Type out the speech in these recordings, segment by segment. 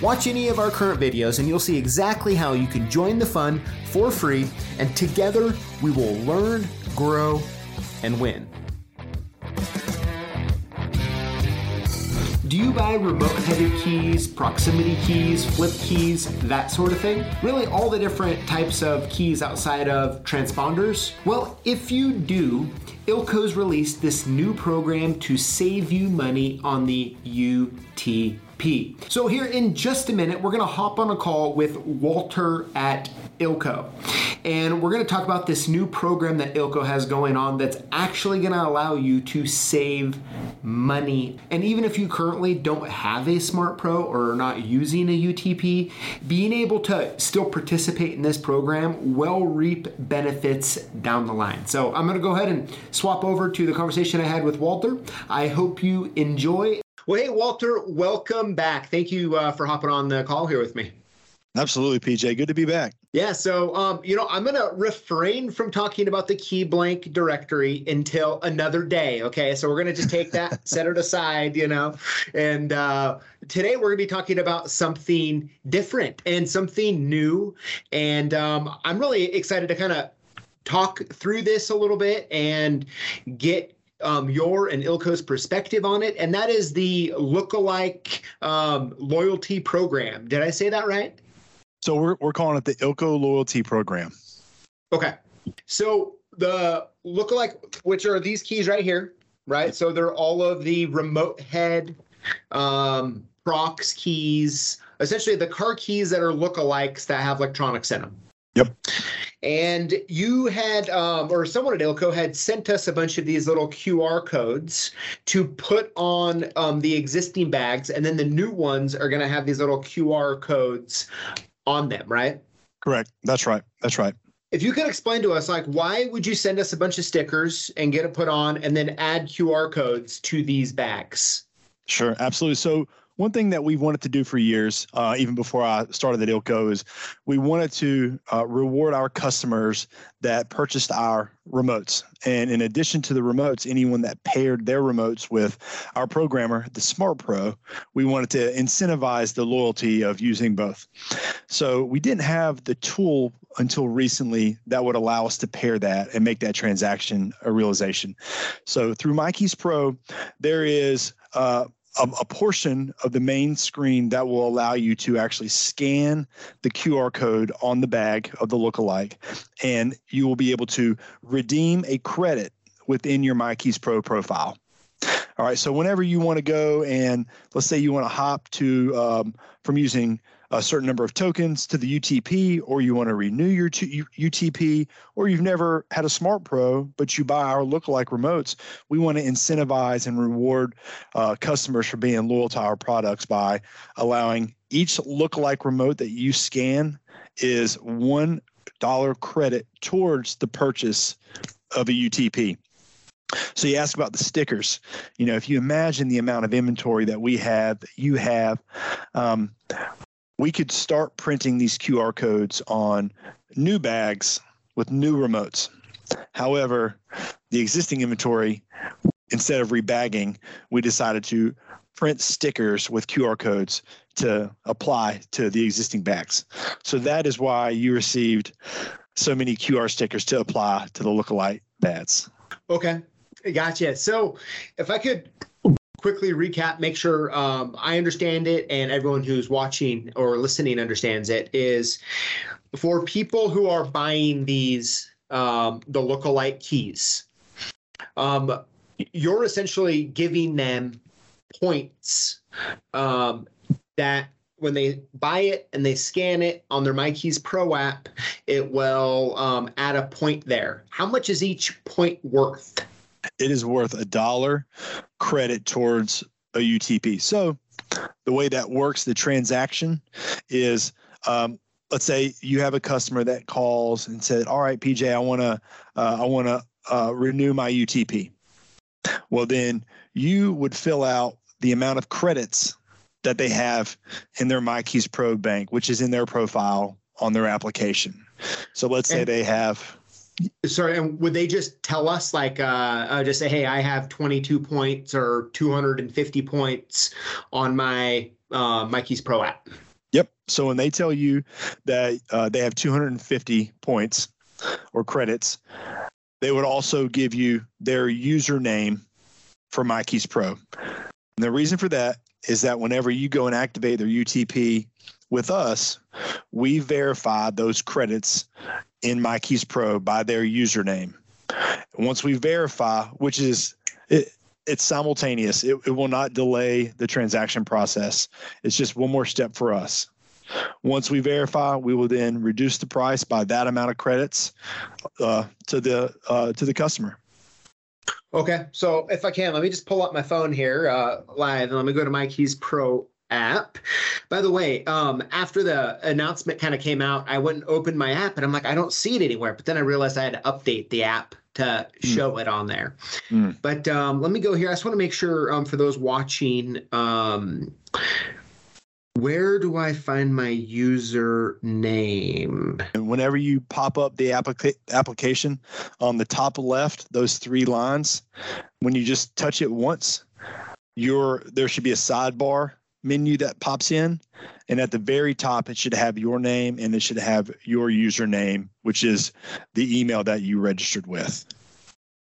Watch any of our current videos and you'll see exactly how you can join the fun for free, and together we will learn, grow, and win. Do you buy remote headed keys, proximity keys, flip keys, that sort of thing? Really, all the different types of keys outside of transponders? Well, if you do, ILCO's released this new program to save you money on the UT P. So here in just a minute, we're gonna hop on a call with Walter at ILCO. And we're gonna talk about this new program that ILCO has going on that's actually gonna allow you to save money. And even if you currently don't have a Smart Pro or are not using a UTP, being able to still participate in this program will reap benefits down the line. So I'm gonna go ahead and swap over to the conversation I had with Walter. I hope you enjoy. Well, hey, Walter, welcome back. Thank you uh, for hopping on the call here with me. Absolutely, PJ. Good to be back. Yeah, so um, you know, I'm gonna refrain from talking about the key blank directory until another day. Okay, so we're gonna just take that, set it aside, you know. And uh, today we're gonna be talking about something different and something new. And um, I'm really excited to kind of talk through this a little bit and get um, your and Ilco's perspective on it, and that is the lookalike um, loyalty program. Did I say that right? So we're we're calling it the Ilco loyalty program. Okay. So the lookalike, which are these keys right here, right? So they're all of the remote head um, prox keys, essentially the car keys that are lookalikes that have electronics in them. Yep. And you had, um, or someone at Ilco had sent us a bunch of these little QR codes to put on um, the existing bags, and then the new ones are going to have these little QR codes on them, right? Correct. That's right. That's right. If you could explain to us, like, why would you send us a bunch of stickers and get it put on, and then add QR codes to these bags? Sure, absolutely. So one thing that we've wanted to do for years, uh, even before I started at ILCO, is we wanted to uh, reward our customers that purchased our remotes. And in addition to the remotes, anyone that paired their remotes with our programmer, the Smart Pro, we wanted to incentivize the loyalty of using both. So we didn't have the tool until recently that would allow us to pair that and make that transaction a realization. So through MyKeys Pro, there is uh, a, portion of the main screen that will allow you to actually scan the QR code on the bag of the lookalike, and you will be able to redeem a credit within your MyKeys Pro profile. All right, so whenever you want to go and let's say you want to hop to um, from using a certain number of tokens to the UTP, or you want to renew your UTP, or you've never had a Smart Pro, but you buy our lookalike remotes, we want to incentivize and reward uh, customers for being loyal to our products by allowing each lookalike remote that you scan is one dollar credit towards the purchase of a UTP. So you ask about the stickers. You know, if you imagine the amount of inventory that we have, you have, um, we could start printing these QR codes on new bags with new remotes. However, the existing inventory, instead of rebagging, we decided to print stickers with QR codes to apply to the existing bags. So that is why you received so many QR stickers to apply to the lookalike bags. Okay, gotcha. So if I could quickly recap, make sure um, I understand it and everyone who's watching or listening understands it is for people who are buying these, um, the lookalike keys, um, you're essentially giving them points um, that when they buy it and they scan it on their MyKeys Pro app, it will um, add a point there. How much is each point worth? It is worth a dollar credit towards a UTP. So the way that works, the transaction is um, let's say you have a customer that calls and said, "All right, PJ, I want to uh, I want to uh, renew my UTP." Well, then you would fill out the amount of credits that they have in their MyKeys Pro bank, which is in their profile on their application. So let's say they have Sorry, and would they just tell us, like, uh, uh, just say, hey, I have 22 points or 250 points on my uh, MyKeys Pro app? Yep. So when they tell you that uh, they have 250 points or credits, they would also give you their username for MyKeys Pro. And the reason for that is that whenever you go and activate their UTP with us, we verify those credits in MyKeys Pro by their username. Once we verify, which is it, it's simultaneous. It, it will not delay the transaction process. It's just one more step for us. Once we verify, we will then reduce the price by that amount of credits uh, to the uh, to the customer. Okay, so if I can, let me just pull up my phone here uh, live and let me go to MyKeys Pro app. By the way, um, after the announcement kind of came out, I went and opened my app and I'm like, I don't see it anywhere. But then I realized I had to update the app to show it on there. Mm. But um, let me go here. I just want to make sure um, for those watching, um, where do I find my username? And whenever you pop up the applica- application on the top left, those three lines, when you just touch it once, your there should be a sidebar menu that pops in, and at the very top, it should have your name and it should have your username, which is the email that you registered with.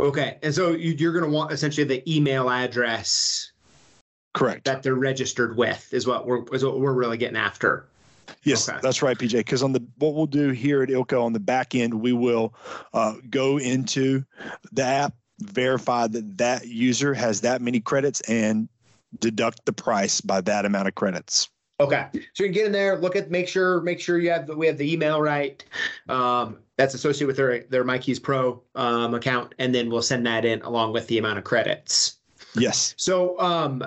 Okay, and so you, you're going to want essentially the email address Correct. that they're registered with is what we're is what we're really getting after. Yes, Okay. that's right, PJ. Because on the what we'll do here at Ilco on the back end, we will uh, go into the app, verify that that user has that many credits, and deduct the price by that amount of credits. Okay, so you can get in there, look at, make sure, make sure you have the, we have the email right. Um, that's associated with their their MyKeys Pro um, account, and then we'll send that in along with the amount of credits. Yes. So, um,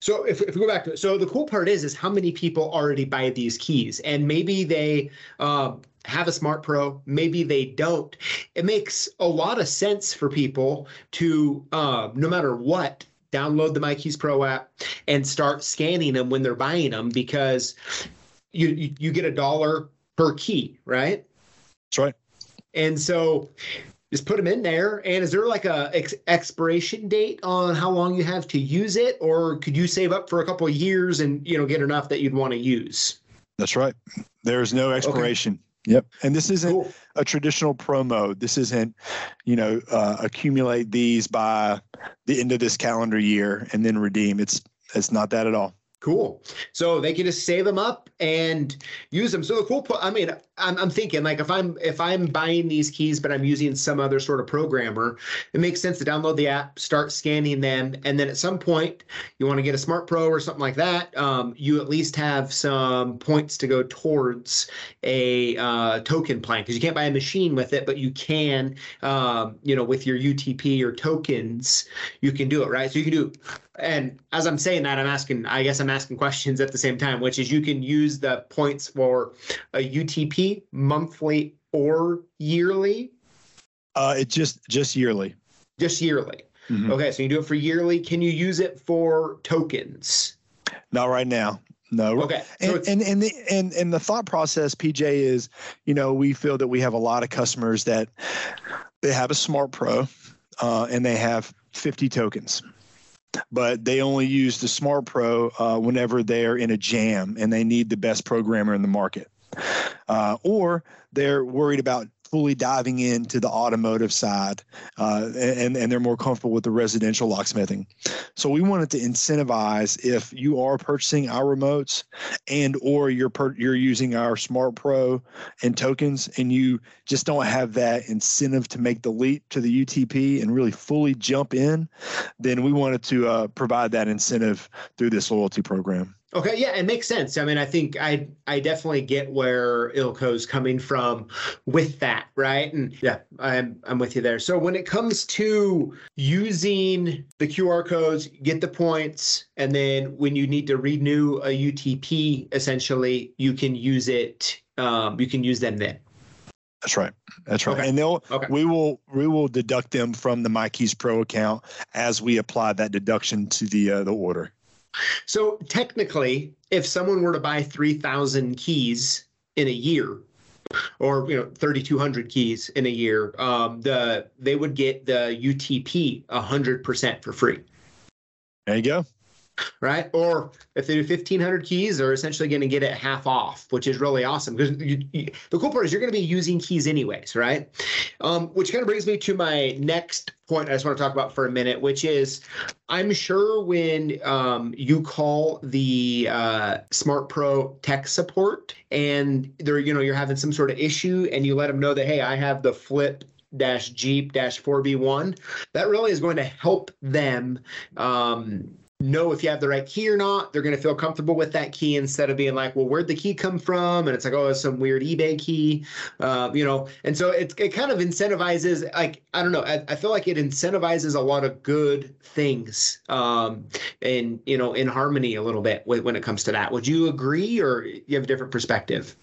so if, if we go back to it, so the cool part is, is how many people already buy these keys, and maybe they um, have a Smart Pro, maybe they don't. It makes a lot of sense for people to, uh, no matter what, download the MyKeys Pro app and start scanning them when they're buying them because you you, you get a dollar per key, right? That's right. And so just put them in there. And is there like a ex- expiration date on how long you have to use it, or could you save up for a couple of years and you know get enough that you'd want to use? That's right. There's no expiration. Yep. And this isn't Cool. a traditional promo. This isn't, you know, uh, accumulate these by the end of this calendar year and then redeem. It's it's not that at all. Cool. So they can just save them up and use them. So the cool, po- I mean, I'm, I'm thinking like if I'm if I'm buying these keys, but I'm using some other sort of programmer, it makes sense to download the app, start scanning them, and then at some point you want to get a Smart Pro or something like that. Um, you at least have some points to go towards a uh, token plan because you can't buy a machine with it, but you can, um, you know, with your UTP or tokens, you can do it right. So you can do and as I'm saying that, I'm asking, I guess I'm asking questions at the same time, which is you can use the points for a UTP monthly or yearly, Uh, it just just yearly. just yearly. Mhm. Okay, so you do it for yearly. Can you use it for tokens? Not right now. No. Okay, And, it's, and and the and and the thought process, PJ, is you know we feel that we have a lot of customers that they have a Smart Pro uh, and they have 50 tokens, but they only use the Smart Pro uh, whenever they're in a jam and they need the best programmer in the market, uh, or they're worried about fully diving into the automotive side uh, and and they're more comfortable with the residential locksmithing. So we wanted to incentivize if you are purchasing our remotes and or you're per, you're using our Smart Pro and tokens and you just don't have that incentive to make the leap to the UTP and really fully jump in, then we wanted to uh, provide that incentive through this loyalty program. Okay, yeah, it makes sense. I mean, I think I I definitely get where Ilco's coming from with that, right? And yeah, I'm I'm with you there. So when it comes to using the QR codes, get the points, and then when you need to renew a UTP, essentially, you can use it. Um, you can use them then. That's right. That's right. Okay. And they'll Okay. we will we will deduct them from the MyKeys Pro account as we apply that deduction to the uh, the order. So technically, if someone were to buy 3,000 keys in a year, or you know 3,200 keys in a year, um, the they would get the UTP 100% for free, There you go. Right? Or if they do 1,500 keys, they're essentially going to get it half off, which is really awesome because you, you, the cool part is you're going to be using keys anyways, right? Um, which kind of brings me to my next point I just want to talk about for a minute, which is I'm sure when um, you call the uh, Smart Pro tech support and they're you know you're having some sort of issue and you let them know that hey I have the flip dash jeep dash 4b1 that really is going to help them um, know if you have the right key or not. They're going to feel comfortable with that key instead of being like well where'd the key come from? And it's like oh it's some weird ebay key uh, you know? And so it, it kind of incentivizes like i don't know I, I feel like it incentivizes a lot of good things um and you know in harmony a little bit when, when it comes to that. Would you agree or you have a different perspective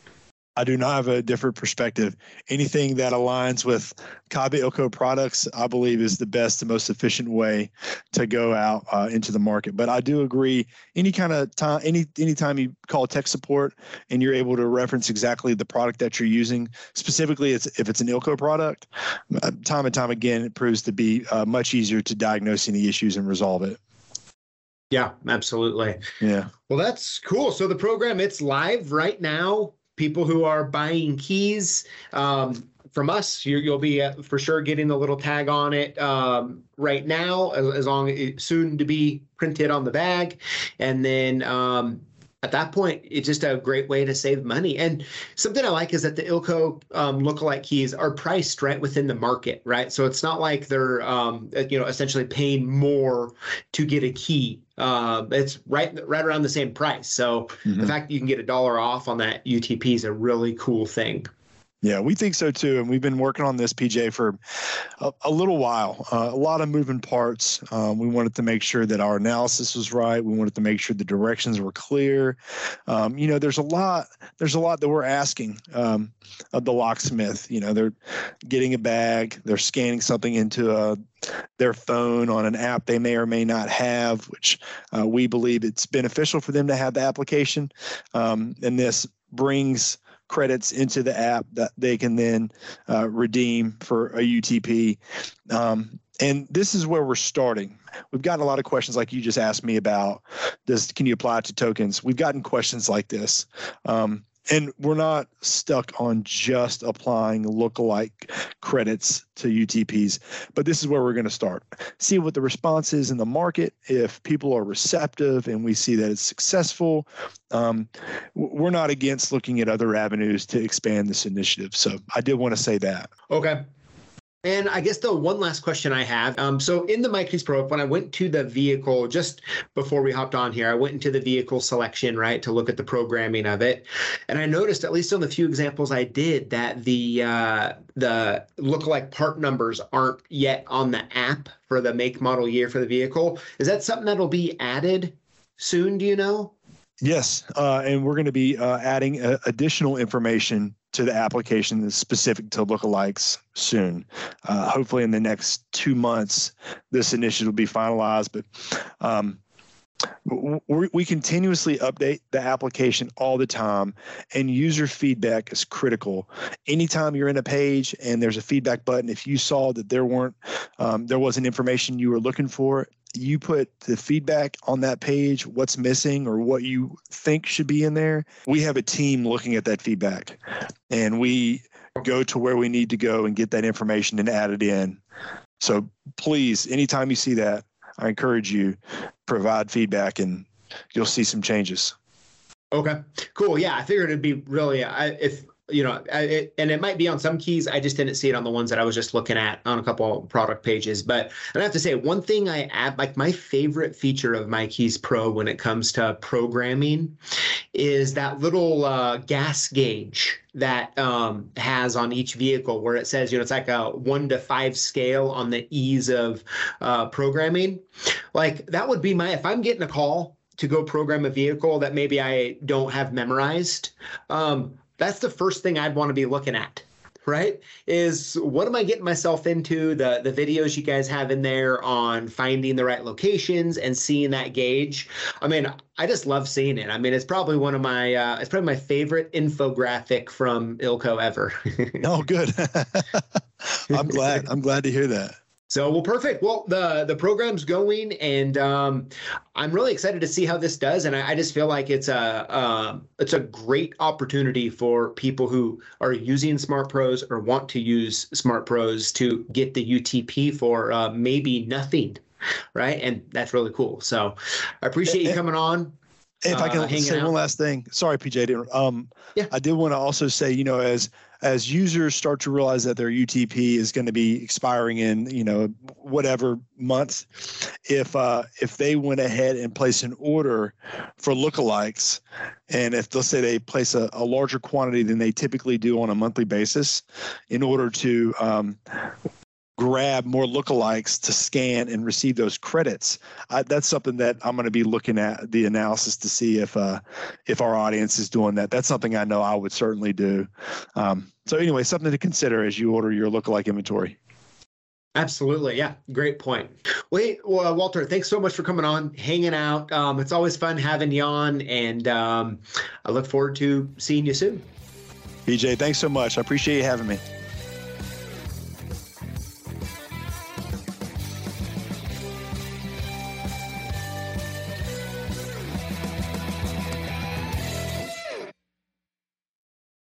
I do not have a different perspective. Anything that aligns with Kaba Ilco products, I believe, is the best and most efficient way to go out uh, into the market. But I do agree. Any kind of time, any anytime you call tech support and you're able to reference exactly the product that you're using, specifically, it's if it's an Ilko product, uh, time and time again, it proves to be uh, much easier to diagnose any issues and resolve it. yeah absolutely Yeah. Well, that's cool. So the program it's live right now. People who are buying keys um, from us, you, you'll be uh, for sure getting the little tag on it um, right now, as, as long as soon to be printed on the bag, and then. Um, at that point, it's just a great way to save money. And something I like is that the Ilco um, lookalike keys are priced right within the market, right? So it's not like they're, um, you know, essentially paying more to get a key. Uh, it's right right around the same price. So the Mhm. fact that you can get a dollar off on that UTP is a really cool thing. Yeah, we think so too, and we've been working on this PJ for a, a little while. Uh, a lot of moving parts. Um, we wanted to make sure that our analysis was right. We wanted to make sure the directions were clear. Um, you know, there's a lot. There's a lot that we're asking um, of the locksmith. You know, they're getting a bag. They're scanning something into a, their phone on an app they may or may not have, which uh, we believe it's beneficial for them to have the application. Um, and this brings credits into the app that they can then uh, redeem for a UTP. Um, and this is where we're starting. We've gotten a lot of questions like you just asked me about this. Can you apply to tokens? We've gotten questions like this. Um, and we're not stuck on just applying lookalike credits to UTPs, but this is where we're going to start. See what the response is in the market. If people are receptive and we see that it's successful, um, we're not against looking at other avenues to expand this initiative. So I did want to say that. Okay. And I guess the one last question I have. Um, so in the MyKeys Pro, when I went to the vehicle just before we hopped on here, I went into the vehicle selection, right, to look at the programming of it, and I noticed, at least on the few examples I did, that the uh, the lookalike part numbers aren't yet on the app for the make, model, year for the vehicle. Is that something that'll be added soon? Do you know? Yes, uh, and we're going to be uh, adding uh, additional information to the application that's specific to lookalikes soon. Uh, hopefully, in the next two months, this initiative will be finalized. But um, we continuously update the application all the time, and user feedback is critical. Anytime you're in a page and there's a feedback button, if you saw that there weren't um, there wasn't information you were looking for, you put the feedback on that page, what's missing or what you think should be in there. We have a team looking at that feedback and we go to where we need to go and get that information and add it in. So please, anytime you see that, I encourage you provide feedback and you'll see some changes. Okay, cool. Yeah, I figured it'd be really I, if you know, it, and it might be on some keys. I just didn't see it on the ones that I was just looking at on a couple product pages. But I have to say, one thing I add, like my favorite feature of MyKeys Pro when it comes to programming, is that little uh, gas gauge that um, has on each vehicle where it says, you know, it's like a one to five scale on the ease of uh, programming. Like that would be my, if I'm getting a call to go program a vehicle that maybe I don't have memorized, um, that's the first thing I'd want to be looking at right? Is what am i getting myself into? The the videos you guys have in there on finding the right locations and seeing that gauge. I mean i just love seeing it. I mean it's probably one of my uh, it's probably my favorite infographic from ilco ever. Oh good. I'm glad i'm glad to hear that so well, perfect. Well, the the program's going, and um, I'm really excited to see how this does. And I, I just feel like it's a um, it's a great opportunity for people who are using Smart Pros or want to use Smart Pros to get the UTP for uh, maybe nothing, right? And that's really cool. So I appreciate you coming on. If I can uh, say out. one last thing, sorry, PJ. Um, yeah. I did want to also say, you know, as as users start to realize that their UTP is going to be expiring in you know whatever month, if uh, if they went ahead and placed an order for lookalikes, and if let's say they place a, a larger quantity than they typically do on a monthly basis, in order to um, grab more lookalikes to scan and receive those credits. I, that's something that I'm going to be looking at the analysis to see if uh, if our audience is doing that. That's something I know I would certainly do. Um, so anyway, something to consider as you order your lookalike inventory. Absolutely. Yeah. Great point. Wait, well, Walter, thanks so much for coming on, hanging out. Um, it's always fun having you on, and um, I look forward to seeing you soon. PJ, thanks so much. I appreciate you having me.